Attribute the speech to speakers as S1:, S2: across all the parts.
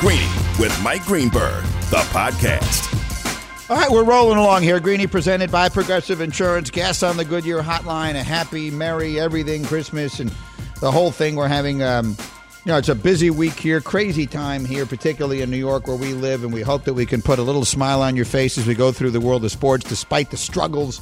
S1: Greeny with Mike Greenberg, the podcast.
S2: All right, we're rolling along here. Greeny presented by Progressive Insurance. Guests on the Goodyear Hotline. A happy, merry, everything Christmas and the whole thing. We're having, um, you know, it's a busy week here, crazy time here, particularly in New York where we live, and we hope that we can put a little smile on your face as we go through the world of sports, despite the struggles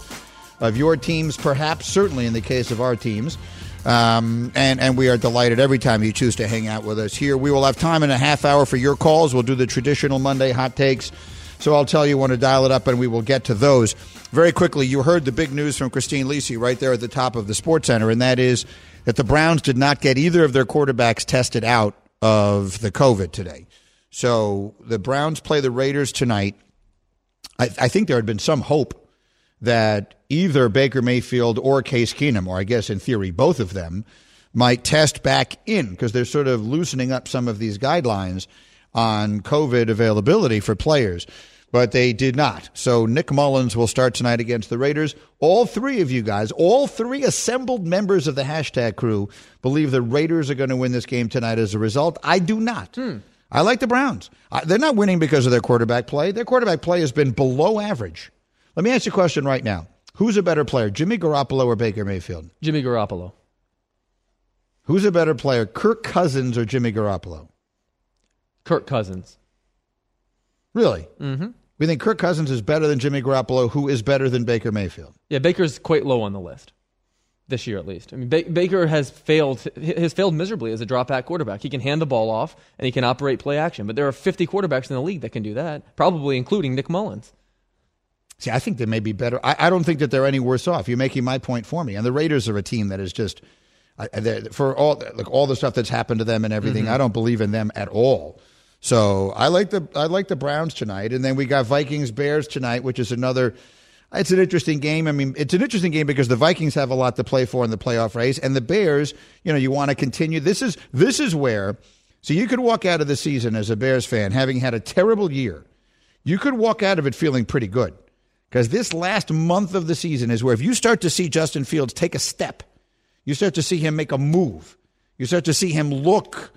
S2: of your teams, perhaps, certainly in the case of our teams. Um, and, and we are delighted every time you choose to hang out with us here. We will have time in a half hour for your calls. We'll do the traditional Monday hot takes. So I'll tell you when to dial it up, and we will get to those. Very quickly, you heard the big news from Christine Lisi right there at the top of the Sports Center, and that is that the Browns did not get either of their quarterbacks tested out of the COVID today. So the Browns play the Raiders tonight. I, I think there had been some hope that either Baker Mayfield or Case Keenum, or I guess in theory both of them, might test back in because they're sort of loosening up some of these guidelines on COVID availability for players. But they did not. So Nick Mullens will start tonight against the Raiders. All three of you guys, all three assembled members of the hashtag crew, believe the Raiders are going to win this game tonight as a result. I do not. Hmm. I like the Browns. they're not winning because of their quarterback play. Their quarterback play has been below average. Let me ask you a question right now. Who's a better player, Jimmy Garoppolo or Baker Mayfield?
S3: Jimmy Garoppolo.
S2: Who's a better player, Kirk Cousins or Jimmy Garoppolo?
S3: Kirk Cousins.
S2: Really?
S3: Mm-hmm.
S2: We think Kirk Cousins is better than Jimmy Garoppolo, who is better than Baker Mayfield.
S3: Yeah, Baker's quite low on the list this year, at least. I mean, ba- Baker has failed has failed miserably as a drop back quarterback. He can hand the ball off and he can operate play action, but there are 50 quarterbacks in the league that can do that, probably including Nick Mullens.
S2: See, I think they may be better. I, I, don't think that they're any worse off. You're making my point for me. And the Raiders are a team that is just for all look all the stuff that's happened to them and everything. Mm-hmm. I don't believe in them at all. So I like the I like the Browns tonight, and then we got Vikings Bears tonight, which is another. It's an interesting game. I mean, it's an interesting game because the Vikings have a lot to play for in the playoff race, and the Bears. You know, you want to continue. This is this is where. So you could walk out of the season as a Bears fan having had a terrible year. You could walk out of it feeling pretty good because this last month of the season is where if you start to see Justin Fields take a step, you start to see him make a move, you start to see him look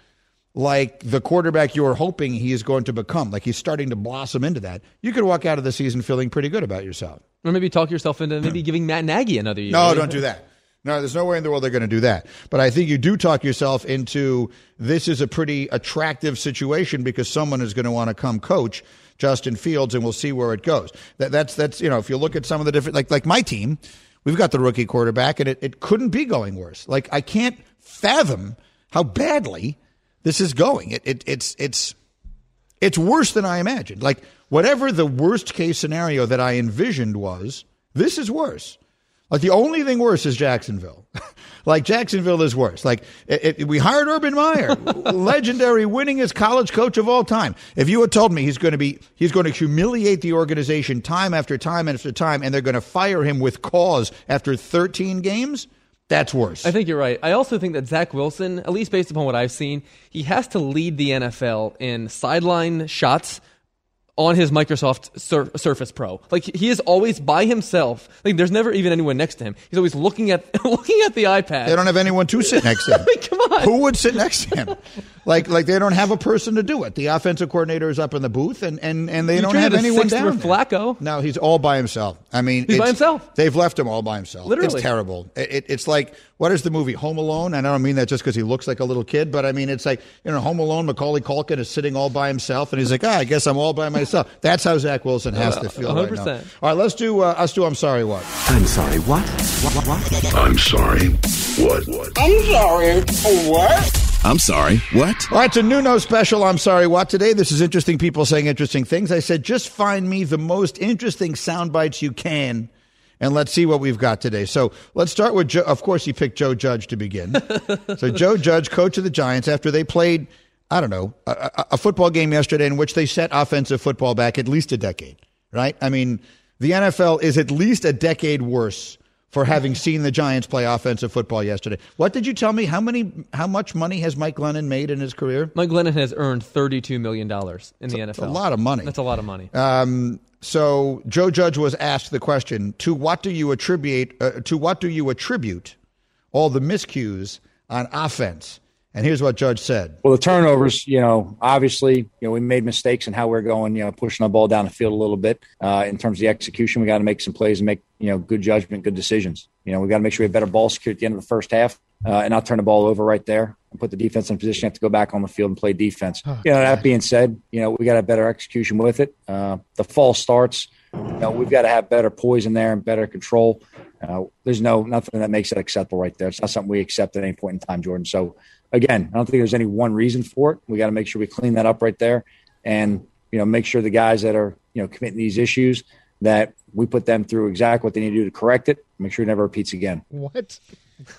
S2: like the quarterback you're hoping he is going to become, like he's starting to blossom into that, you could walk out of the season feeling pretty good about yourself.
S3: Or maybe talk yourself into maybe giving Matt Nagy another year.
S2: No, don't do that. No, there's no way in the world they're going to do that. But I think you do talk yourself into this is a pretty attractive situation because someone is going to want to come coach Justin Fields, and we'll see where it goes. That, that's that's you know if you look at some of the different like like my team, we've got the rookie quarterback, and it, it couldn't be going worse. Like I can't fathom how badly this is going. It, it it's it's it's worse than I imagined. Like whatever the worst case scenario that I envisioned was, this is worse. Like the only thing worse is Jacksonville. like Jacksonville is worse. Like it, it, we hired Urban Meyer, legendary winningest college coach of all time. If you had told me he's going to be he's going to humiliate the organization time after time after time, and they're going to fire him with cause after 13 games. That's worse.
S3: I think you're right. I also think that Zach Wilson, at least based upon what I've seen, he has to lead the NFL in sideline shots on his Microsoft Sur- Surface Pro. Like he is always by himself. Like there's never even anyone next to him. He's always looking at looking at the iPad.
S2: They don't have anyone to sit next to him.
S3: I mean, come on.
S2: Who would sit next to him? like like they don't have a person to do it. The offensive coordinator is up in the booth and and, and they
S3: you
S2: don't have anyone
S3: down.
S2: There.
S3: Flacco.
S2: No, he's all by himself. I mean,
S3: he's by himself.
S2: They've left him all by himself.
S3: Literally,
S2: it's terrible. It, it, it's like what is the movie Home Alone? And I don't mean that just because he looks like a little kid, but I mean it's like you know Home Alone. Macaulay Culkin is sitting all by himself, and he's like, ah, I guess I'm all by myself. That's how Zach Wilson has to feel 100%. right now. All right, let's do uh, let's do. I'm sorry, what?
S4: I'm sorry, what? What? What? what?
S1: I'm sorry, what? What?
S5: I'm sorry, what?
S1: I'm sorry, what?
S2: All right, it's a Nuno special. I'm sorry, what? Today, this is interesting people saying interesting things. I said, just find me the most interesting sound bites you can and let's see what we've got today. So let's start with Joe. Of course, he picked Joe Judge to begin. so Joe Judge, coach of the Giants, after they played, I don't know, a, a, football game yesterday in which they set offensive football back at least a decade, right? I mean, the NFL is at least a decade worse for having seen the Giants play offensive football yesterday. What did you tell me? How many? How much money has Mike Glennon made in his career?
S3: Mike Glennon has earned thirty-two million dollars in the NFL.
S2: a lot of money.
S3: That's a lot of money.
S2: Um, so Joe Judge was asked the question: To what do you attribute? Uh, to what do you attribute all the miscues on offense? And here's what Judge said.
S6: Well, the turnovers, you know, obviously, you know, we made mistakes in how we're going, you know, pushing the ball down the field a little bit. Uh, in terms of the execution, we got to make some plays and make, you know, good judgment, good decisions. You know, we got to make sure we have better ball security at the end of the first half uh, and not turn the ball over right there and put the defense in a position to have to go back on the field and play defense. you know, that being said, you know, we got to have better execution with it. Uh, the fall starts, you know, we've got to have better poise in there and better control. Uh, there's no nothing that makes it acceptable right there. It's not something we accept at any point in time, Jordan. So again, I don't think there's any one reason for it. We got to make sure we clean that up right there, and you know, make sure the guys that are you know committing these issues that we put them through exactly what they need to do to correct it. Make sure it never repeats again.
S7: What?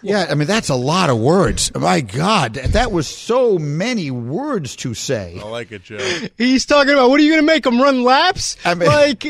S2: Yeah, I mean that's a lot of words. My God, that was so many words to say.
S8: I like it, Joe.
S7: He's talking about what are you going to make them run laps?
S2: I mean-
S7: like,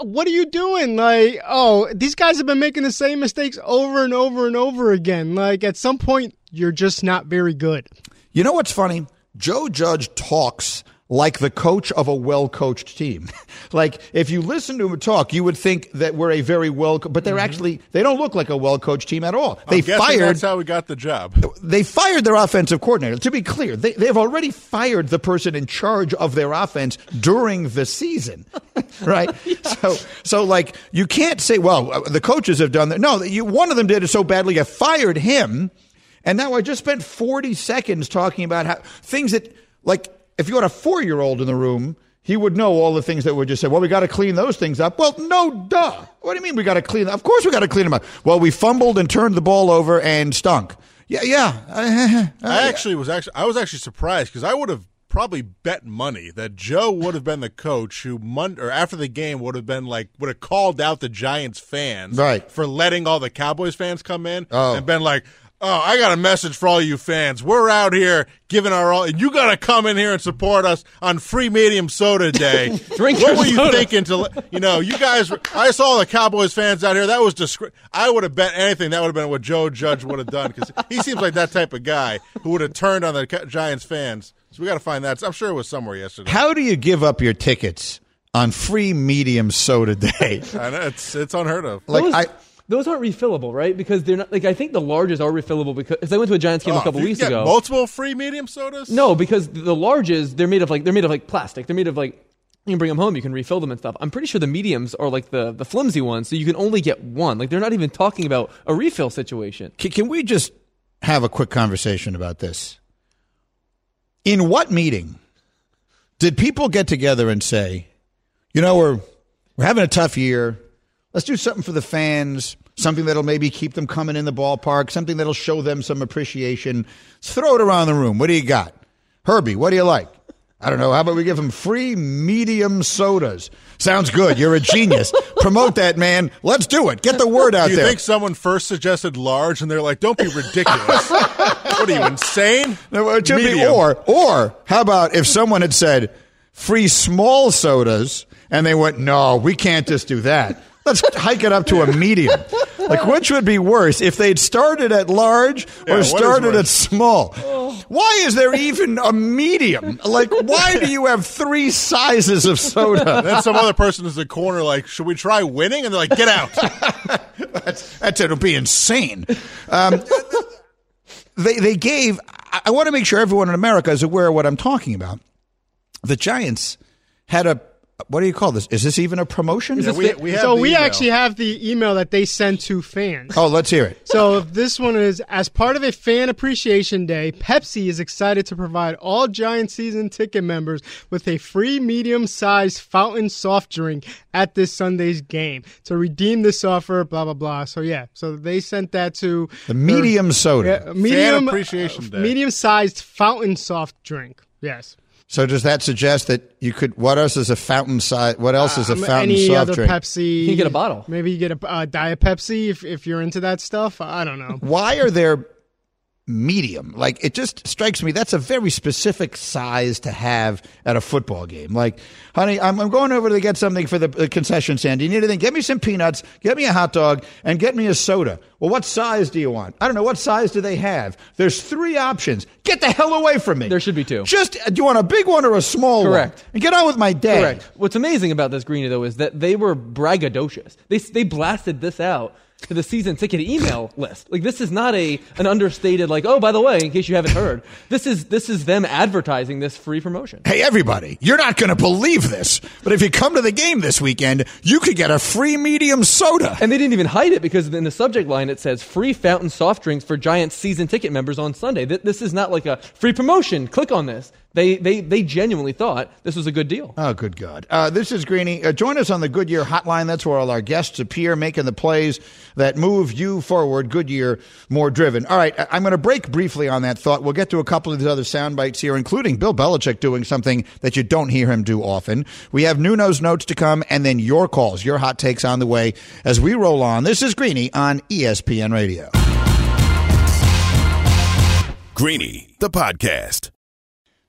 S7: what are you doing? Like, oh, these guys have been making the same mistakes over and over and over again. Like, at some point, you're just not very good.
S2: You know what's funny? Joe Judge talks like the coach of a well coached team. like if you listen to him talk, you would think that we're a very well, but they're actually they don't look like a well coached team at all. They
S8: I'm
S2: fired
S8: That's how we got the job.
S2: they fired their offensive coordinator. To be clear, they, they've already fired the person in charge of their offense during the season, right? So, so like you can't say, well, uh, the coaches have done that. No, you, one of them did it so badly, you fired him, and now I just spent forty seconds talking about how things that, like, if you had a four-year-old in the room. He would know all the things that were just said. Well, we got to clean those things up. Well, no, duh. What do you mean we got to clean? Of course, we got to clean them up. Well, we fumbled and turned the ball over and stunk. Yeah, yeah.
S8: Uh, I actually was actually I was actually surprised because I would have probably bet money that Joe would have been the coach who mon- or after the game would have been like would have called out the Giants fans
S2: Right.
S8: for letting all the Cowboys fans come in
S2: Oh.
S8: and been like Oh, I got a message for all you fans. We're out here giving our all, and you got to come in here and support us on Free Medium Soda Day.
S3: Drink
S8: what
S3: your
S8: were you
S3: soda.
S8: thinking? To you know, you guys. I saw the Cowboys fans out here. That was discre- I would have bet anything that would have been what Joe Judge would have done because he seems like that type of guy who would have turned on the Giants fans. So we got to find that. I'm sure it was somewhere yesterday.
S2: How do you give up your tickets on free medium soda day?
S8: I know, it's it's unheard of.
S2: like
S3: those,
S2: I,
S3: those aren't refillable, right? Because they're not like I think the larges are refillable because I went to a Giants game
S8: Oh,
S3: a couple
S8: if you
S3: weeks
S8: get
S3: ago.
S8: Multiple free medium sodas.
S3: No, because the larges they're made of like they're made of like plastic. They're made of like you can bring them home, you can refill them and stuff. I'm pretty sure the mediums are like the the flimsy ones, so you can only get one. Like they're not even talking about a refill situation.
S2: can, can we just have a quick conversation about this? In what meeting did people get together and say, you know, we're we're having a tough year. Let's do something for the fans. Something that'll maybe keep them coming in the ballpark. Something that'll show them some appreciation. Let's throw it around the room. What do you got, Herbie? What do you like? I don't know. How about we give them free medium sodas? Sounds good. You're a genius. Promote that, man. Let's do it. Get the word out
S8: Do you
S2: there.
S8: think someone first suggested large and they're like, "Don't be ridiculous"? what are you insane?
S2: No, it should be
S8: Medium.
S2: or or how about if someone had said free small sodas and they went, no, we can't just do that. Let's hike it up to a medium. Like which would be worse if they'd started at large or
S8: is
S2: started at small? Why is there even a medium? Like why do you have three sizes of soda?
S8: then some other person is in the corner like, "Should we try winning?" And they're like, "Get out."
S2: That's, that's it'll be insane. Um, they they gave. I, I want to make sure everyone in America is aware of what I'm talking about. The Giants had a what do you call this? Is this even a promotion?
S8: Yeah, we, we
S7: so we
S8: email.
S7: actually have the email that they sent to fans.
S2: oh, let's hear it.
S7: So this one is as part of a fan appreciation day, Pepsi is excited to provide all Giant season ticket members with a free medium-sized fountain soft drink at this Sunday's game. To redeem this offer, blah blah blah. So yeah, so they sent that to
S2: The medium soda.
S7: yeah, medium
S8: Appreciation uh, Day.
S7: medium-sized fountain soft drink. Yes.
S2: So does that suggest that you could? What else is a fountain size? What else is a
S7: Um,
S2: fountain
S7: any
S2: soft
S7: other
S2: drink?
S7: Pepsi?
S3: You can get a bottle.
S7: Maybe you get a uh, diet Pepsi if if you're into that stuff. I don't know.
S2: Why are there medium? Like it just strikes me that's a very specific size to have at a football game. Like, honey, I'm, I'm going over to get something for the, the concession stand. Do you need anything? Get me some peanuts, get me a hot dog, and get me a soda. Well, what size do you want? I don't know. What size do they have? There's three options. Get the hell away from me.
S3: There should be two.
S2: Just uh, do you want a big one or a small
S3: Correct.
S2: one? Correct. And get on with my day.
S3: Correct. What's amazing about this Greeny though is that they were braggadocious. They they blasted this out to the season ticket email list. Like this is not a an understated like, oh, by the way, in case you haven't heard, this is this is them advertising this free promotion.
S2: Hey, everybody, you're not going to believe this, but if you come to the game this weekend, you could get a free medium soda.
S3: And they didn't even hide it because in the subject line it says free fountain soft drinks for Giants season ticket members on Sunday. Th- This is not like a free promotion. Click on this. They they they genuinely thought this was a good deal.
S2: Oh, good God. Uh, this is Greeny. Uh, join us on the Goodyear Hotline. That's where all our guests appear, making the plays that move you forward. Goodyear, more driven. All right, I- I'm going to break briefly on that thought. We'll get to a couple of these other sound bites here, including Bill Belichick doing something that you don't hear him do often. We have Nuno's notes to come, and then your calls, your hot takes on the way as we roll on. This is Greeny on ESPN Radio.
S1: Greeny, the podcast.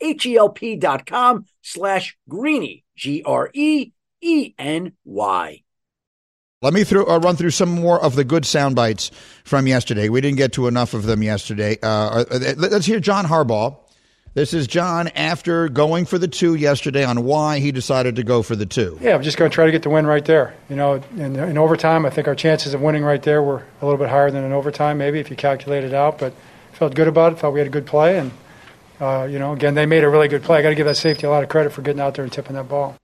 S9: H-E-L-P dot com slash greeny, G-R-E-E-N-Y.
S2: Let me through, uh, run through some more of the good sound bites from yesterday. We didn't get to enough of them yesterday. Uh, uh, let's hear John Harbaugh. This is John after going for the two yesterday on why he decided to go for the two.
S10: Yeah, I'm just going to try to get the win right there. You know, in, in overtime, I think our chances of winning right there were a little bit higher than in overtime, maybe if you calculate it out. But felt good about it. Felt we had a good play, and uh, you know, again, they made a really good play. I got to give that safety a lot of credit for getting out there and tipping that ball.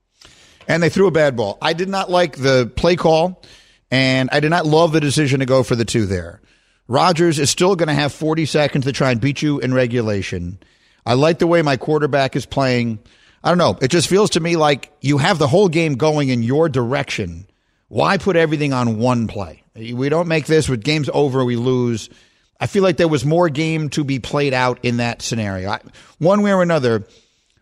S2: And they threw a bad ball. I did not like the play call, and I did not love the decision to go for the two there. Rodgers is still going to have 40 seconds to try and beat you in regulation. I like the way my quarterback is playing. I don't know. It just feels to me like you have the whole game going in your direction. Why put everything on one play? We don't make this with games over, we lose. I feel like there was more game to be played out in that scenario. I, one way or another,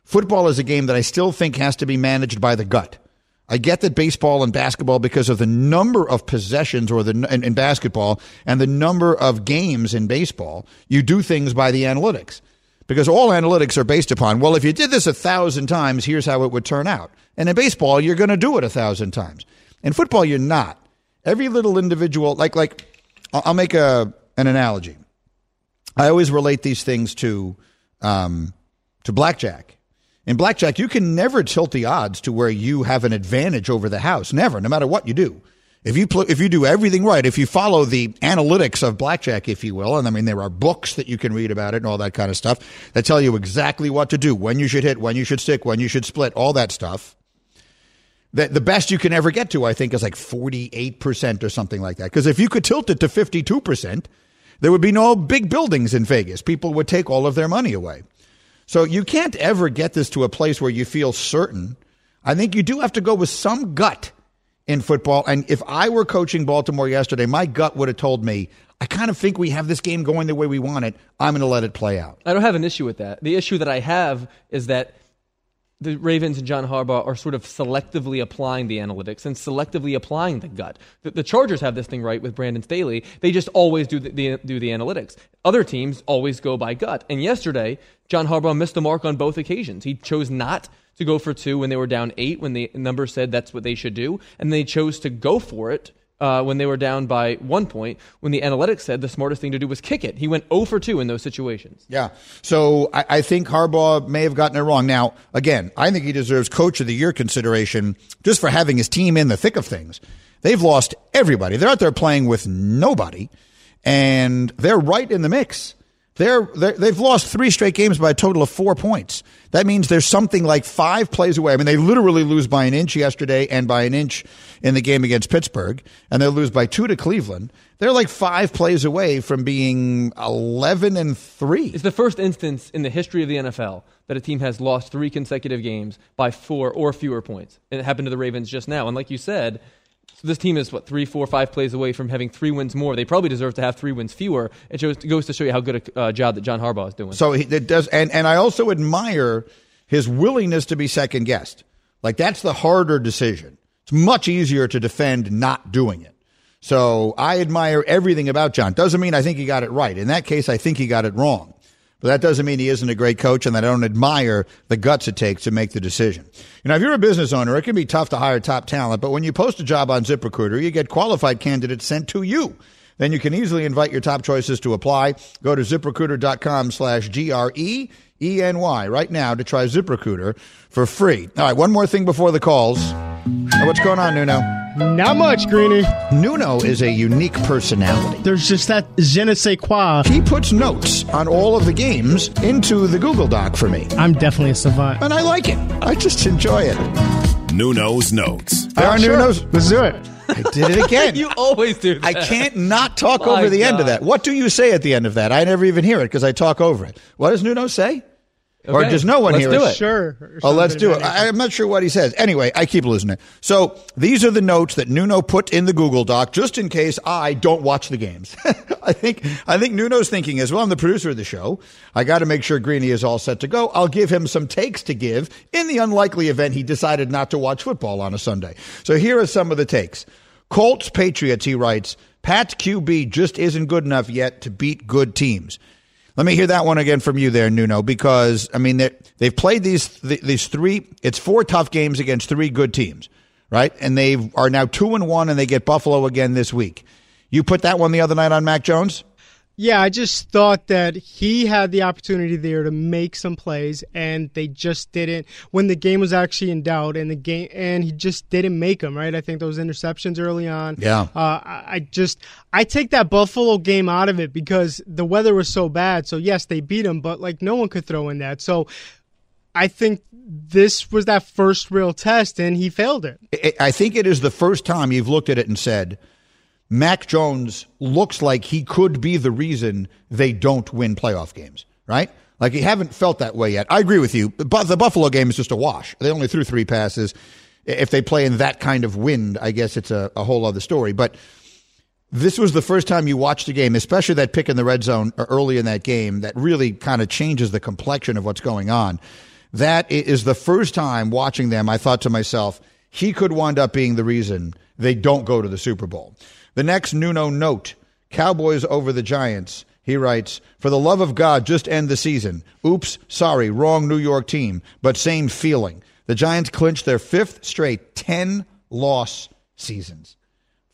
S2: football is a game that I still think has to be managed by the gut. I get that baseball and basketball, because of the number of possessions or the in, in basketball and the number of games in baseball, you do things by the analytics because all analytics are based upon, well, if you did this a thousand times, here's how it would turn out. And in baseball, you're going to do it a thousand times. In football, you're not. Every little individual, like, like, I'll make a, an analogy. I always relate these things to, um, to blackjack. In blackjack, you can never tilt the odds to where you have an advantage over the house. Never, no matter what you do. If you pl- if you do everything right, if you follow the analytics of blackjack, if you will, and I mean there are books that you can read about it and all that kind of stuff that tell you exactly what to do, when you should hit, when you should stick, when you should split, all that stuff. That the best you can ever get to, I think, is like forty eight percent or something like that. Because if you could tilt it to fifty two percent, there would be no big buildings in Vegas. People would take all of their money away. So you can't ever get this to a place where you feel certain. I think you do have to go with some gut in football. And if I were coaching Baltimore yesterday, my gut would have told me, I kind of think we have this game going the way we want it. I'm going to let it play out.
S3: I don't have an issue with that. The issue that I have is that the Ravens and John Harbaugh are sort of selectively applying the analytics and selectively applying the gut. The, the Chargers have this thing right with Brandon Staley. They just always do the, the, do the analytics. Other teams always go by gut. And yesterday, John Harbaugh missed the mark on both occasions. He chose not to go for two when they were down eight, when the number said that's what they should do, and they chose to go for it uh, when they were down by one point, when the analytics said the smartest thing to do was kick it. He went 0 for 2 in those situations.
S2: Yeah. So I, I, think Harbaugh may have gotten it wrong. Now, again, I think he deserves Coach of the Year consideration just for having his team in the thick of things. They've lost everybody. They're out there playing with nobody, and they're right in the mix. They're, they're, they've lost three straight games by a total of four points. That means there's something like five plays away. I mean, they literally lose by an inch yesterday and by an inch in the game against Pittsburgh, and they lose by two to Cleveland. They're like five plays away from being 11 and three.
S3: It's the first instance in the history of the NFL that a team has lost three consecutive games by four or fewer points. And it happened to the Ravens just now. And like you said, so this team is what three, four, five plays away from having three wins more. They probably deserve to have three wins fewer. It, goes to show you how good a uh, job that John Harbaugh is doing.
S2: So he, it does, and and I also admire his willingness to be second guessed. Like that's the harder decision. It's much easier to defend not doing it. So I admire everything about John. Doesn't mean I think he got it right. In that case, I think he got it wrong. But that doesn't mean he isn't a great coach and that I don't admire the guts it takes to make the decision. You know, if you're a business owner, it can be tough to hire top talent, but when you post a job on ZipRecruiter, you get qualified candidates sent to you. Then you can easily invite your top choices to apply. Go to ziprecruiter.com slash G-R-E E-N-Y right now to try ZipRecruiter for free. All right, one more thing before the calls. What's going on, Nuno?
S7: Not much, Greeny.
S2: Nuno is a unique personality.
S7: There's just that je ne sais quoi.
S2: He puts notes on all of the games into the Google Doc for me.
S7: I'm definitely a savant.
S2: And I like it. I just enjoy it.
S1: Nuno's notes.
S2: There are ah,
S7: sure.
S2: Nuno's.
S7: Let's do it.
S2: I did it again.
S3: you always do that.
S2: I can't not talk
S3: My
S2: over the end of that. What do you say at the end of that? I never even hear it because I talk over it. What does Nuno say? Or
S3: Okay,
S2: does no one here?
S3: let's
S2: hear
S3: do
S2: it?
S3: it.
S7: Sure.
S2: Oh, let's do it. I, I'm not sure what he says. Anyway, I keep losing it. So these are the notes that Nuno put in the Google Doc just in case I don't watch the games. I think I think Nuno's thinking is, well, I'm the producer of the show. I got to make sure Greeny is all set to go. I'll give him some takes to give in the unlikely event he decided not to watch football on a Sunday. So here are some of the takes. Colts Patriots, he writes, Pat's QB just isn't good enough yet to beat good teams. Let me hear that one again from you there, Nuno, because I mean they- they've played these th- these three. It's four tough games against three good teams, right? And they are now two and one, and they get Buffalo again this week. You put that one the other night on Mac Jones.
S7: Yeah, I just thought that he had the opportunity there to make some plays, and they just didn't. When the game was actually in doubt, and the game, and he just didn't make them. Right? I think those interceptions early on.
S2: Yeah.
S7: Uh, I, just I take that Buffalo game out of it because the weather was so bad. So yes, they beat him, but like no one could throw in that. So I think this was that first real test, and he failed it.
S2: I think it is the first time you've looked at it and said, Mac Jones looks like he could be the reason they don't win playoff games, right? Like you haven't felt that way yet. I agree with you, but the Buffalo game is just a wash. They only threw three passes. If they play in that kind of wind, I guess it's a, a whole other story. But this was the first time you watched a game, especially that pick in the red zone uh, early in that game that really kind of changes the complexion of what's going on. That is the first time watching them, I thought to myself, he could wind up being the reason they don't go to the Super Bowl. The next Nuno note Cowboys over the Giants. He writes, For the love of God, just end the season. Oops, sorry, wrong New York team, but same feeling. The Giants clinched their fifth straight 10 loss seasons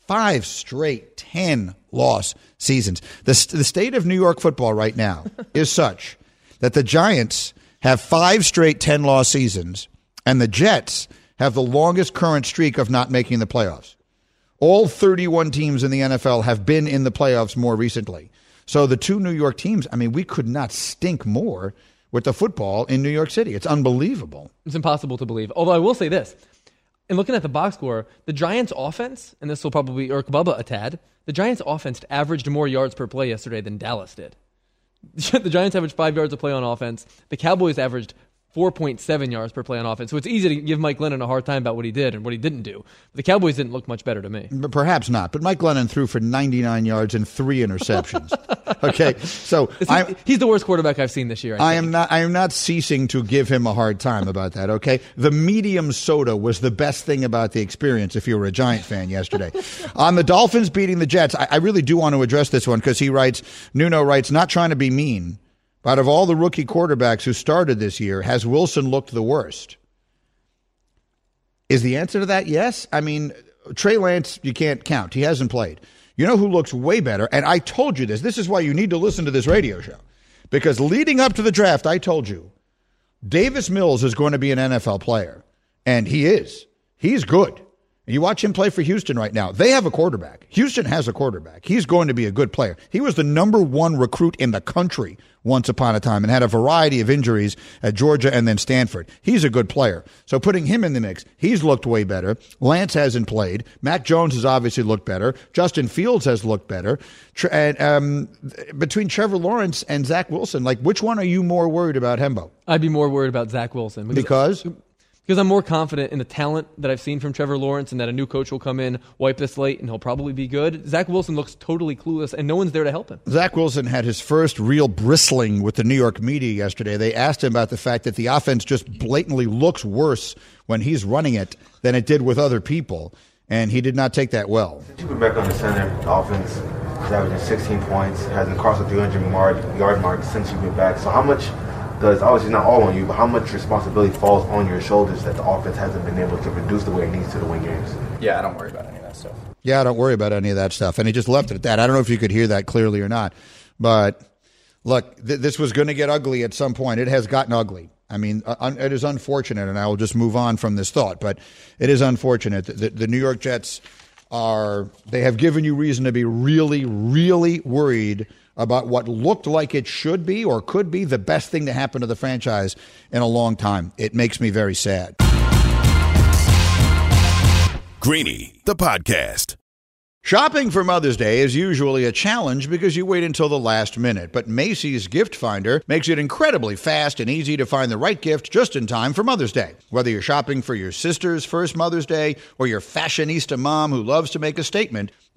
S2: five straight 10 loss seasons. The, the state of New York football right now is such that the Giants have five straight 10 loss seasons, and the Jets have the longest current streak of not making the playoffs. All 31 teams in the NFL have been in the playoffs more recently. So the two New York teams, I mean, we could not stink more with the football in New York City. It's unbelievable.
S3: It's impossible to believe. Although I will say this. In looking at the box score, the Giants' offense, and this will probably irk Bubba a tad, the Giants' offense averaged more yards per play yesterday than Dallas did. the Giants averaged five yards a play on offense. The Cowboys averaged 4.7 yards per play on offense. So it's easy to give Mike Glennon a hard time about what he did and what he didn't do. The Cowboys didn't look much better to me.
S2: But perhaps not. But Mike Glennon threw for 99 yards and three interceptions. okay, so
S3: He, he's the worst quarterback I've seen this year. I,
S2: I am not. I am not ceasing to give him a hard time about that. Okay, the medium soda was the best thing about the experience. If you were a Giant fan yesterday, on the Dolphins beating the Jets, I, I really do want to address this one because he writes. Nuno writes, not trying to be mean, out of all the rookie quarterbacks who started this year, has Wilson looked the worst? Is the answer to that yes? I mean, Trey Lance, you can't count. He hasn't played. You know who looks way better? And I told you this. This is why you need to listen to this radio show. Because leading up to the draft, I told you Davis Mills is going to be an NFL player. And he is. He's good. You watch him play for Houston right now. They have a quarterback. Houston has a quarterback. He's going to be a good player. He was the number one recruit in the country once upon a time and had a variety of injuries at Georgia and then Stanford. He's a good player. So putting him in the mix, he's looked way better. Lance hasn't played. Mac Jones has obviously looked better. Justin Fields has looked better. And um, between Trevor Lawrence and Zach Wilson, like which one are you more worried about, Hembo?
S3: I'd be more worried about Zach Wilson
S2: Because
S3: because I'm more confident in the talent that I've seen from Trevor Lawrence and that a new coach will come in, wipe the slate, and he'll probably be good. Zach Wilson looks totally clueless, and no one's there to help him.
S2: Zach Wilson had his first real bristling with the New York media yesterday. They asked him about the fact that the offense just blatantly looks worse when he's running it than it did with other people, and he did not take that well.
S11: Since You've been back on the center. The offense is averaging 16 points, hasn't crossed the 300 yard mark since you've been back. So how much does, obviously not all on you, but how much responsibility falls on your shoulders that the offense hasn't been able to produce the way it needs to to win games?
S12: Yeah, I don't worry about any of that stuff.
S2: Yeah, I don't worry about any of that stuff. And he just left it at that. I don't know if you could hear that clearly or not, but look, th- this was going to get ugly at some point. It has gotten ugly. I mean, uh, un- it is unfortunate, and I will just move on from this thought, but it is unfortunate that the, the New York Jets are, they have given you reason to be really, really worried about what looked like it should be or could be the best thing to happen to the franchise in a long time. It makes me very sad.
S1: Greeny, the podcast.
S2: Shopping for Mother's Day is usually a challenge because you wait until the last minute, but Macy's Gift Finder makes it incredibly fast and easy to find the right gift just in time for Mother's Day. Whether you're shopping for your sister's first Mother's Day or your fashionista mom who loves to make a statement,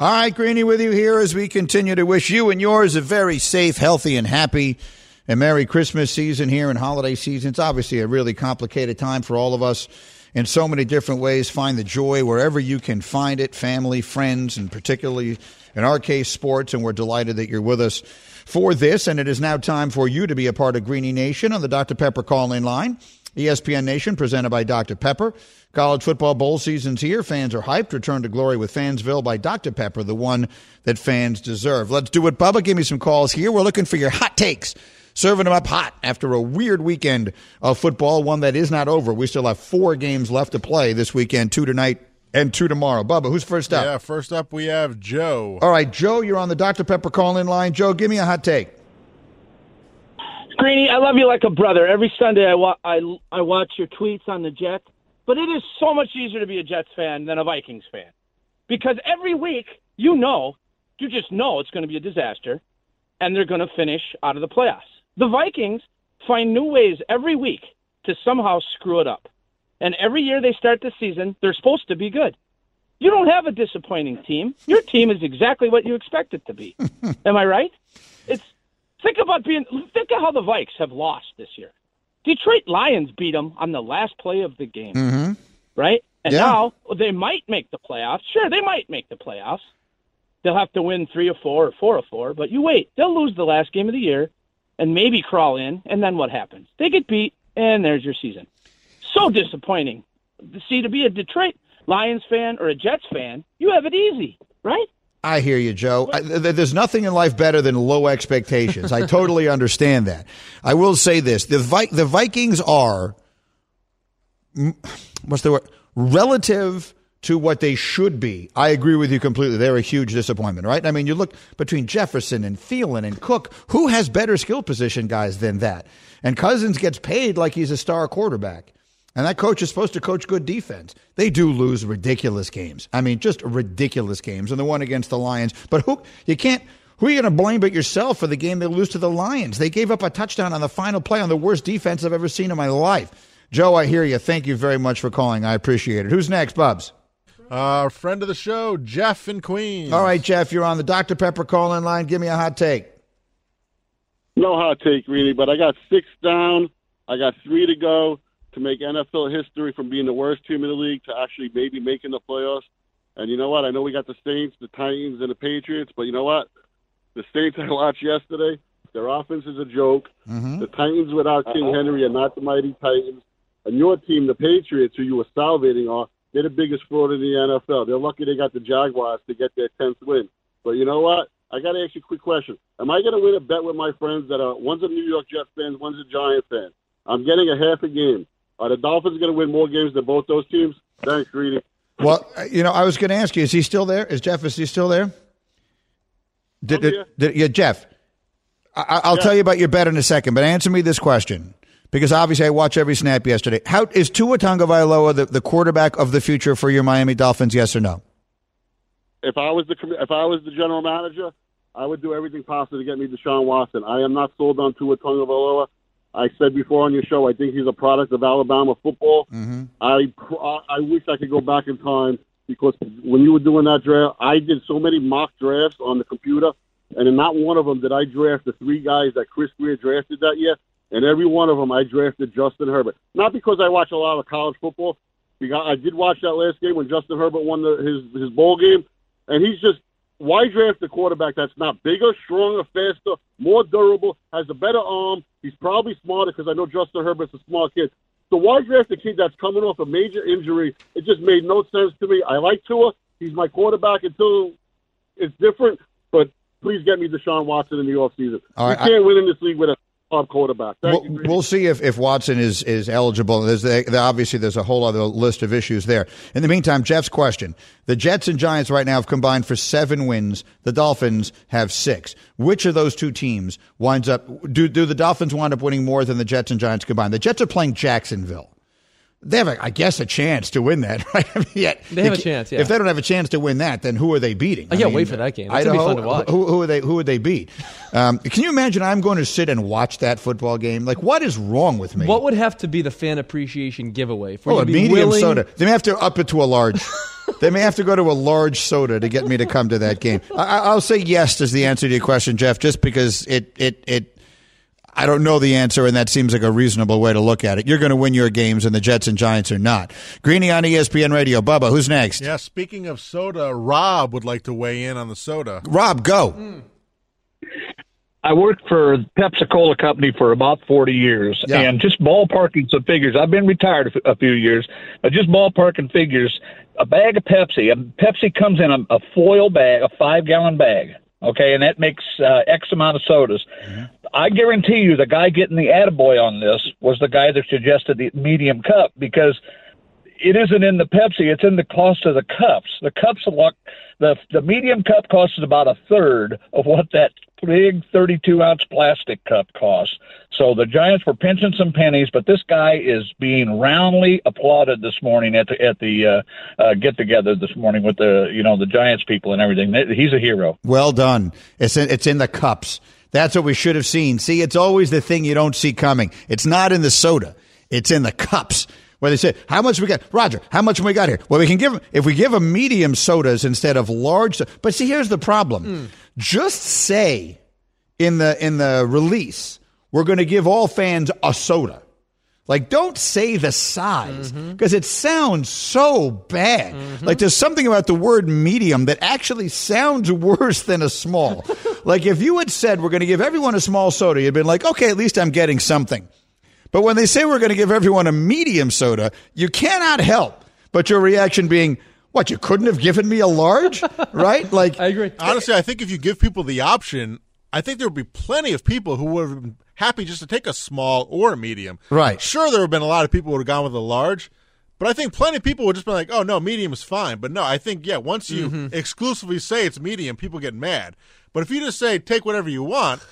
S2: All right, Greeny with you here as we continue to wish you and yours a very safe, healthy, and happy and Merry Christmas season here and holiday season. It's obviously a really complicated time for all of us in so many different ways. Find the joy wherever you can find it, family, friends, and particularly in our case, sports. And we're delighted that you're with us for this. And it is now time for you to be a part of Greeny Nation on the Dr. Pepper call in line. ESPN Nation presented by Dr. Pepper. College football bowl season's here. Fans are hyped. Return to glory with Fansville by Dr. Pepper, the one that fans deserve. Let's do it, Bubba. Give me some calls here. We're looking for your hot takes. Serving them up hot after a weird weekend of football, one that is not over. We still have four games left to play this weekend, two tonight and two tomorrow. Bubba, who's first up?
S8: Yeah, first up we have Joe.
S2: All right, Joe, you're on the Dr. Pepper call in line. Joe, give me a hot take.
S13: Greeny, I love you like a brother. Every Sunday I, wa- I, I watch your tweets on the Jets, but it is so much easier to be a Jets fan than a Vikings fan. Because every week, you know, you just know it's going to be a disaster, and they're going to finish out of the playoffs. The Vikings find new ways every week to somehow screw it up. And every year they start the season, they're supposed to be good. You don't have a disappointing team. Your team is exactly what you expect it to be. Am I right? It's think about being think of how the Vikes have lost this year. Detroit Lions beat them on the last play of the game.
S2: Mm-hmm.
S13: right? And
S2: Yeah.
S13: now they might make the playoffs. Sure, they might make the playoffs. They'll have to win three or four or four or four, but you wait. They'll lose the last game of the year and maybe crawl in, and then what happens? They get beat, and there's your season. So disappointing. See, to be a Detroit Lions fan or a Jets fan, you have it easy, right?
S2: I hear you, Joe. I, th- there's nothing in life better than low expectations. I totally understand that. I will say this: the Vi- the Vikings are what's the word? Relative to what they should be. I agree with you completely. They're a huge disappointment, right? I mean, you look between Jefferson and Thielen and Cook. Who has better skill position guys than that? And Cousins gets paid like he's a star quarterback. And that coach is supposed to coach good defense. They do lose ridiculous games. I mean, just ridiculous games. And the one against the Lions. But who you can't who are you going to blame but yourself for the game they lose to the Lions? They gave up a touchdown on the final play on the worst defense I've ever seen in my life. Joe, I hear you. Thank you very much for calling. I appreciate it. Who's next, Bubs?
S8: Uh, friend of the show, Jeff in Queens.
S2: All right, Jeff, you're on the Dr. Pepper call in line. Give me a hot take.
S14: No hot take, really, but I got six down. I got three to go to make NFL history from being the worst team in the league to actually maybe making the playoffs. And you know what? I know we got the Saints, the Titans, and the Patriots, but you know what? The Saints I watched yesterday, their offense is a joke.
S2: Mm-hmm.
S14: The Titans without King Henry are not the mighty Titans. And your team, the Patriots, who you were salivating on, they're the biggest fraud in the NFL. They're lucky they got the Jaguars to get their 10th win. But you know what? I got to ask you a quick question. Am I going to win a bet with my friends that are one's a New York Jets fan, one's a Giant fan? I'm getting a half a game. Are the Dolphins going to win more games than both those teams? Thanks, Greedy.
S2: Well, you know, I was going to ask you, is he still there? Is Jeff, is he still there? Did, did, did- yeah, Jeff, I, I'll tell you about your bet in a second, but answer me this question. Because obviously I watch every snap yesterday. How is Tua Tagovailoa the, the quarterback of the future for your Miami Dolphins? Yes or no?
S14: If I was the if I was the general manager, I would do everything possible to get me Deshaun Watson. I am not sold on Tua Tagovailoa. I said before on your show, I think he's a product of Alabama football.
S2: Mm-hmm.
S14: I I wish I could go back in time because when you were doing that draft, I did so many mock drafts on the computer, and in not one of them did I draft the three guys that Chris Grier drafted that year. And every one of them, I drafted Justin Herbert. Not because I watch a lot of college football. Because I did watch that last game when Justin Herbert won the, his his bowl game, and he's just why draft a quarterback that's not bigger, stronger, faster, more durable, has a better arm. He's probably smarter because I know Justin Herbert's a smart kid. So why draft a kid that's coming off a major injury? It just made no sense to me. I like Tua. He's my quarterback until it's different. But please get me Deshaun Watson in the offseason.
S2: All
S14: we can't win in this league with a top quarterback.
S2: We'll, we'll see if, if Watson is, is eligible. There's the, the- obviously there's a whole other list of issues there. In the meantime, Jeff's question: the Jets and Giants right now have combined for seven wins. The Dolphins have six. Which of those two teams winds up? Do do the Dolphins wind up winning more than the Jets and Giants combined? The Jets are playing Jacksonville. They have, a, I guess, a chance to win that, right? I mean, yet,
S3: They have a chance, yeah.
S2: If they don't have a chance to win that, then who are they beating?
S3: I can't wait for that game. It's gonna be fun to watch.
S2: Who, who are they? Who would they beat? Um, can you imagine? I'm going to sit and watch that football game. Like, what is wrong with me?
S3: What would have to be the fan appreciation giveaway for
S2: oh,
S3: you to be
S2: medium
S3: willing?
S2: soda. They may have to up it to a large. they may have to go to a large soda to get me to come to that game. I, I- I'll say yes is the answer to your question, Jeff, just because it it it. I don't know the answer, and that seems like a reasonable way to look at it. You're going to win your games, and the Jets and Giants are not. Greeny on ESPN Radio. Bubba, who's next?
S8: Yeah, speaking of soda, Rob would like to weigh in on the soda.
S2: Rob, go.
S15: I worked for Pepsi Cola Company for about 40 years,
S2: Yeah.
S15: and just ballparking some figures. I've been retired a few years, but just ballparking figures. A bag of Pepsi, a Pepsi comes in a, a foil bag, a five gallon bag, okay, and that makes uh, X amount of sodas. I guarantee you, the guy getting the attaboy on this was the guy that suggested the medium cup because it isn't in the Pepsi; it's in the cost of the cups. The cups the the medium cup costs about a third of what that big 32 ounce plastic cup costs. So the Giants were pinching some pennies, but this guy is being roundly applauded this morning at the at the uh, uh, get together this morning with the you know the Giants people and everything. He's a hero.
S2: Well done. It's in, it's in the cups. That's what we should have seen. See, it's always the thing you don't see coming. It's not in the soda. It's in the cups. Where they say, "How much we got, Roger? How much we got here?" Well, we can give them if we give them medium sodas instead of large. But see, here's the problem. Hmm. Just say in the in the release, we're going to give all fans a soda. Like, don't say the size mm-hmm. because it sounds so bad. Mm-hmm. Like, there's something about the word medium that actually sounds worse than a small. like, if you had said we're going to give everyone a small soda, you'd been like, okay, at least I'm getting something. But when they say we're going to give everyone a medium soda, you cannot help but your reaction being, what, you couldn't have given me a large? right? Like,
S3: I agree.
S8: Honestly, I think if you give people the option, I think there would be plenty of people who would have been happy just to take a small or a medium.
S2: Right.
S8: Sure, there would have been a lot of people who would have gone with a large, but I think plenty of people would just be like, "Oh no, medium is fine." But no, I think yeah, once you
S2: Mm-hmm.
S8: exclusively say it's medium, people get mad. But if you just say take whatever you want,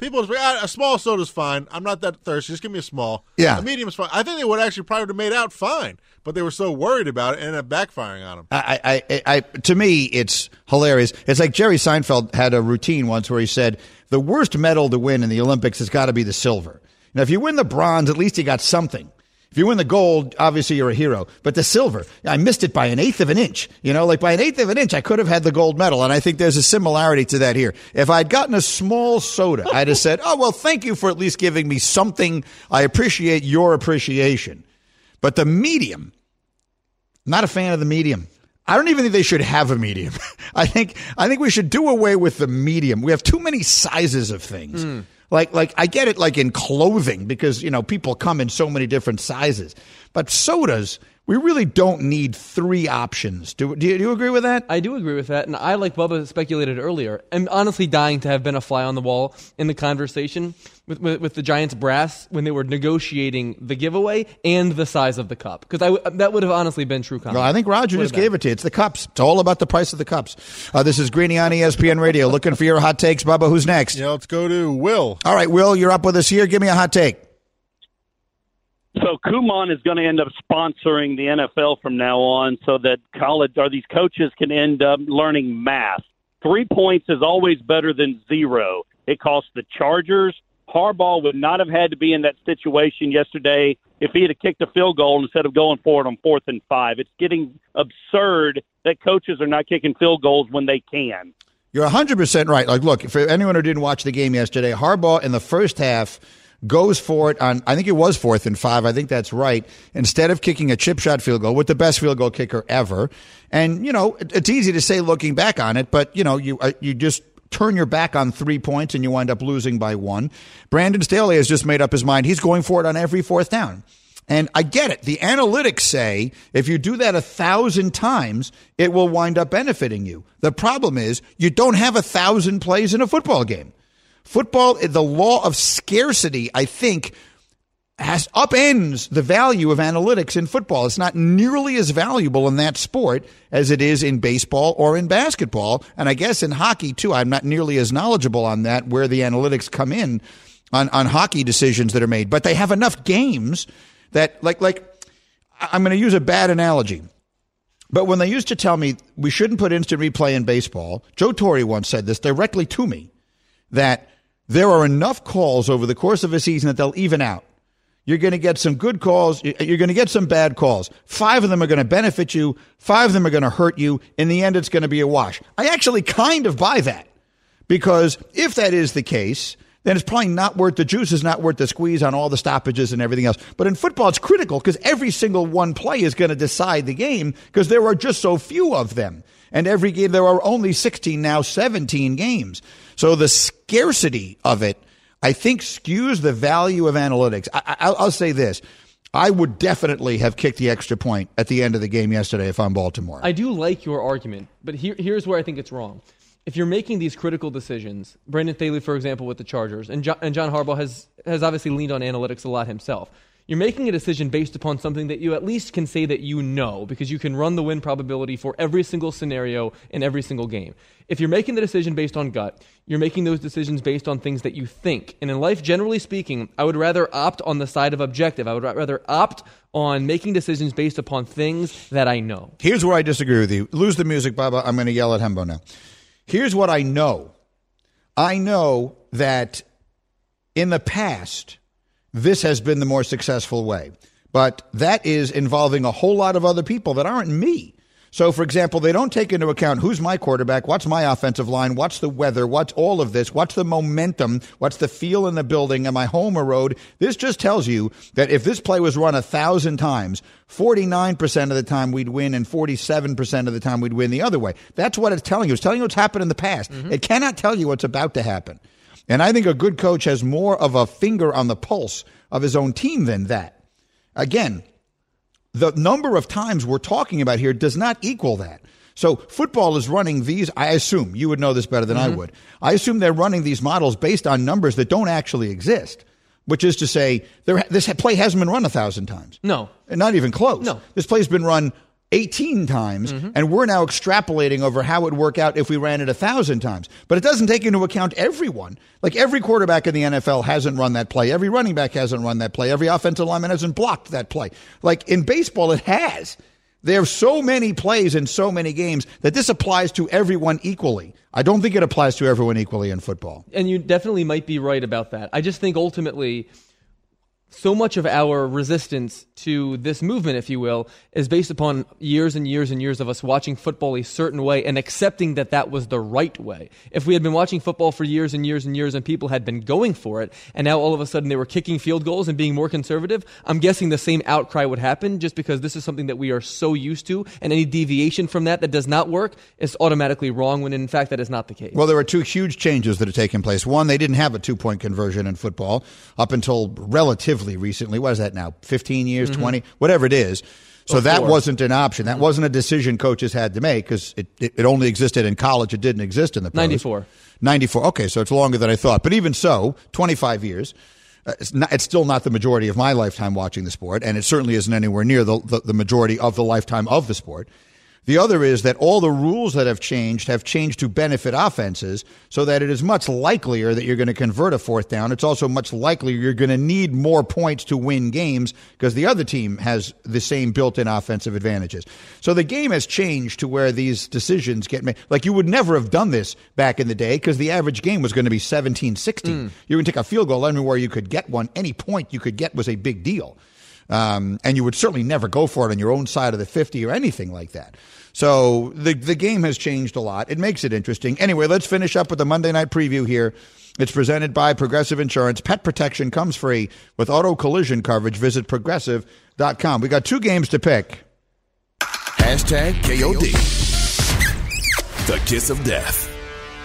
S8: people just ah, a small soda's fine. I'm not that thirsty. Just give me a small.
S2: Yeah.
S8: a medium is fine. I think they would actually probably have made out fine, but they were so worried about it and ended up backfiring on them.
S2: I, I, I, I, to me, it's hilarious. It's like Jerry Seinfeld had a routine once where he said, the worst medal to win in the Olympics has got to be the silver. Now, if you win the bronze, at least you got something. If you win the gold, obviously you're a hero. But the silver, I missed it by an eighth of an inch. You know, like by an eighth of an inch, I could have had the gold medal. And I think there's a similarity to that here. If I'd gotten a small soda, I'd have said, oh, well, thank you for at least giving me something. I appreciate your appreciation. But the medium, not a fan of the medium. I don't even think they should have a medium. I think I think we should do away with the medium. We have too many sizes of things. Hmm. Like like I get it like in clothing because you know people come in so many different sizes. But sodas, we really don't need three options. Do, do, you, do you agree with that?
S3: I do agree with that, and I, like Bubba speculated earlier, am honestly dying to have been a fly on the wall in the conversation with, with, with the Giants brass when they were negotiating the giveaway and the size of the cup, because I w- that would have honestly been true.
S2: Well, I think Roger just gave it to you. It's the cups. It's all about the price of the cups. Uh, this is Greeny on ESPN Radio. Looking for your hot takes, Bubba. Who's next?
S8: Yeah, let's go to Will.
S2: All right, Will, you're up with us here. Give me a hot take.
S16: So Kumon is going to end up sponsoring the NFL from now on, so that college or these coaches can end up learning math. Three points is always better than zero. It costs the Chargers. Harbaugh would not have had to be in that situation yesterday if he had kicked a field goal instead of going for it on fourth and five. It's getting absurd that coaches are not kicking field goals when they can.
S2: You're 100% right. Like, look, for anyone who didn't watch the game yesterday, Harbaugh in the first half goes for it on, I think it was fourth and five. I think that's right. Instead of kicking a chip shot field goal with the best field goal kicker ever. And, you know, it's easy to say looking back on it, but, you know, you, uh, you just turn your back on three points and you wind up losing by one. Brandon Staley has just made up his mind. He's going for it on every fourth down. And I get it. The analytics say if you do that a thousand times, it will wind up benefiting you. The problem is you don't have a thousand plays in a football game. Football, the law of scarcity, I think, has upends the value of analytics in football. It's not nearly as valuable in that sport as it is in baseball or in basketball. And I guess in hockey too. I'm not nearly as knowledgeable on that where the analytics come in on, on hockey decisions that are made. But they have enough games that like like I'm going to use a bad analogy. But when they used to tell me we shouldn't put instant replay in baseball, Joe Torre once said this directly to me that there are enough calls over the course of a season that they'll even out. You're going to get some good calls. You're going to get some bad calls. Five of them are going to benefit you. Five of them are going to hurt you. In the end, it's going to be a wash. I actually kind of buy that because if that is the case, then it's probably not worth the juice is not worth the squeeze on all the stoppages and everything else. But in football, it's critical because every single one play is going to decide the game because there are just so few of them. And every game, there are only 16, now 17 games. So the scarcity of it, I think, skews the value of analytics. I, I, I'll say this. I would definitely have kicked the extra point at the end of the game yesterday if I'm Baltimore.
S3: I do like your argument, but here, here's where I think it's wrong. If you're making these critical decisions, Brandon Staley, for example, with the Chargers, and John, and John Harbaugh has, has obviously leaned on analytics a lot himself. You're making a decision based upon something that you at least can say that you know because you can run the win probability for every single scenario in every single game. If you're making the decision based on gut, you're making those decisions based on things that you think. And in life, generally speaking, I would rather opt on the side of objective. I would rather opt on making decisions based upon things that I know.
S2: Here's where I disagree with you. Lose the music, Bubba. I'm going to yell at Hembo now. Here's what I know I know that in the past, this has been the more successful way. But that is involving a whole lot of other people that aren't me. So, for example, they don't take into account who's my quarterback, what's my offensive line, what's the weather, what's all of this, what's the momentum, what's the feel in the building, am I home or road? This just tells you that if this play was run a thousand times, 49% of the time we'd win and 47% of the time we'd win the other way. That's what it's telling you. It's telling you what's happened in the past. Mm-hmm. It cannot tell you what's about to happen. And I think a good coach has more of a finger on the pulse of his own team than that. Again, the number of times we're talking about here does not equal that. So football is running these. I assume you would know this better than I
S3: Mhm.
S2: would. I assume they're running these models based on numbers that don't actually exist, which is to say, there, this play hasn't been run a thousand times.
S3: No.
S2: Not even close.
S3: No.
S2: This play's been run 18 times, mm-hmm. and we're now extrapolating over how it would work out if we ran it a thousand times. But it doesn't take into account everyone. Like every quarterback in the NFL hasn't run that play. Every running back hasn't run that play. Every offensive lineman hasn't blocked that play. Like in baseball, it has. There are so many plays in so many games that this applies to everyone equally. I don't think it applies to everyone equally in football.
S3: And you definitely might be right about that. I just think ultimately, so much of our resistance to this movement, if you will, is based upon years and years and years of us watching football a certain way and accepting that that was the right way. If we had been watching football for years and years and years and people had been going for it, and now all of a sudden they were kicking field goals and being more conservative, I'm guessing the same outcry would happen just because this is something that we are so used to, and any deviation from that that does not work is automatically wrong when in fact that is not the case.
S2: Well, there were two huge changes that have taken place. One, they didn't have a two point conversion in football up until relatively recently. What is that now? 15 years,
S3: Mhm.
S2: 20, whatever it is. So
S3: Or
S2: that wasn't an option. That wasn't a decision coaches had to make because it, it, it only existed in college. It didn't exist in the pros.
S3: 94.
S2: 94. Okay, so it's longer than I thought. But even so, 25 years. Uh, it's, not, it's still not the majority of my lifetime watching the sport, and it certainly isn't anywhere near the, the, the majority of the lifetime of the sport. The other is that all the rules that have changed have changed to benefit offenses so that it is much likelier that you're going to convert a fourth down. It's also much likelier you're going to need more points to win games because the other team has the same built in offensive advantages. So the game has changed to where these decisions get made. Like you would never have done this back in the day because the average game was going to be 17 16. Mm. You would take a field goal anywhere you could get one. Any point you could get was a big deal. Um, and you would certainly never go for it on your own side of the 50 or anything like that. So the, the game has changed a lot. It makes it interesting. Anyway, let's finish up with the Monday night preview here. It's presented by Progressive Insurance. Pet protection comes free with auto collision coverage. Visit progressive.com. We got two games to pick.
S1: Hashtag KOD. The kiss of death.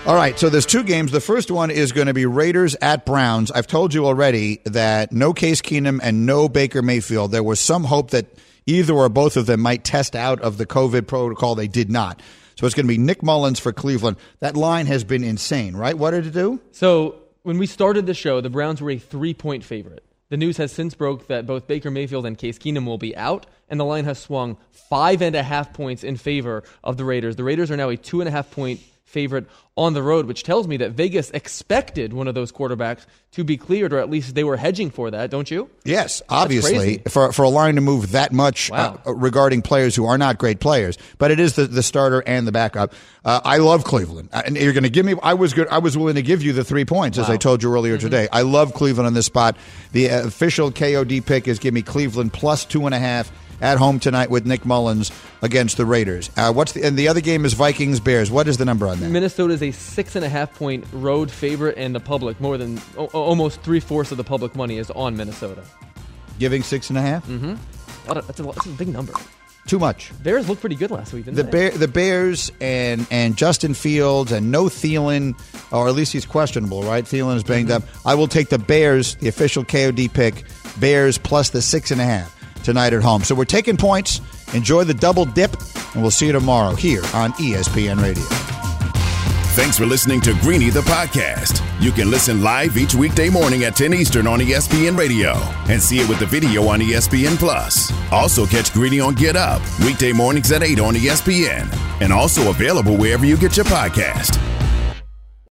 S2: All right, so there's two games. The first one is going to be Raiders at Browns. I've told you already that no Case Keenum and no Baker Mayfield. There was some hope that either or both of them might test out of the COVID protocol. They did not. So it's going to be Nick Mullens for Cleveland. That line has been insane, right? What did it do?
S3: So when we started the show, the Browns were a three-point favorite. The news has since broke that both Baker Mayfield and Case Keenum will be out, and the line has swung five and a half points in favor of the Raiders. The Raiders are now a two and a half point favorite on the road, which tells me that Vegas expected one of those quarterbacks to be cleared, or at least they were hedging for that, don't you?
S2: Yes, obviously, for for a line to move that much uh, regarding players who are not great players, but it is the, the starter and the backup. Uh, I love Cleveland, Uh, and you're going to give me. I was good. I was willing to give you the three points, as I told you earlier
S3: Mhm.
S2: today. I love Cleveland on this spot. The uh, official KOD pick is give me Cleveland plus two and a half at home tonight with Nick Mullens against the Raiders. Uh, what's the and the other game is Vikings Bears. What is the number on that?
S3: Minnesota is a six and a half point road favorite, and the public, more than o- almost three fourths of the public money is on Minnesota.
S2: Giving six and a half.
S3: Mm-hmm. That's a, that's a big number.
S2: Too much.
S3: Bears looked pretty good last week, didn't
S2: the
S3: they?
S2: Bear, the Bears and and Justin Fields and no Thielen, or at least he's questionable, right? Thielen is banged up. I will take the Bears, the official KOD pick, Bears plus the six and a half tonight at home. So we're taking points. Enjoy the double dip, and we'll see you tomorrow here on ESPN Radio.
S1: Thanks for listening to Greeny the podcast. You can listen live each weekday morning at 10 Eastern on ESPN Radio and see it with the video on ESPN Plus. Also catch Greeny on Get Up weekday mornings at 8 on ESPN and also available wherever you get your podcast.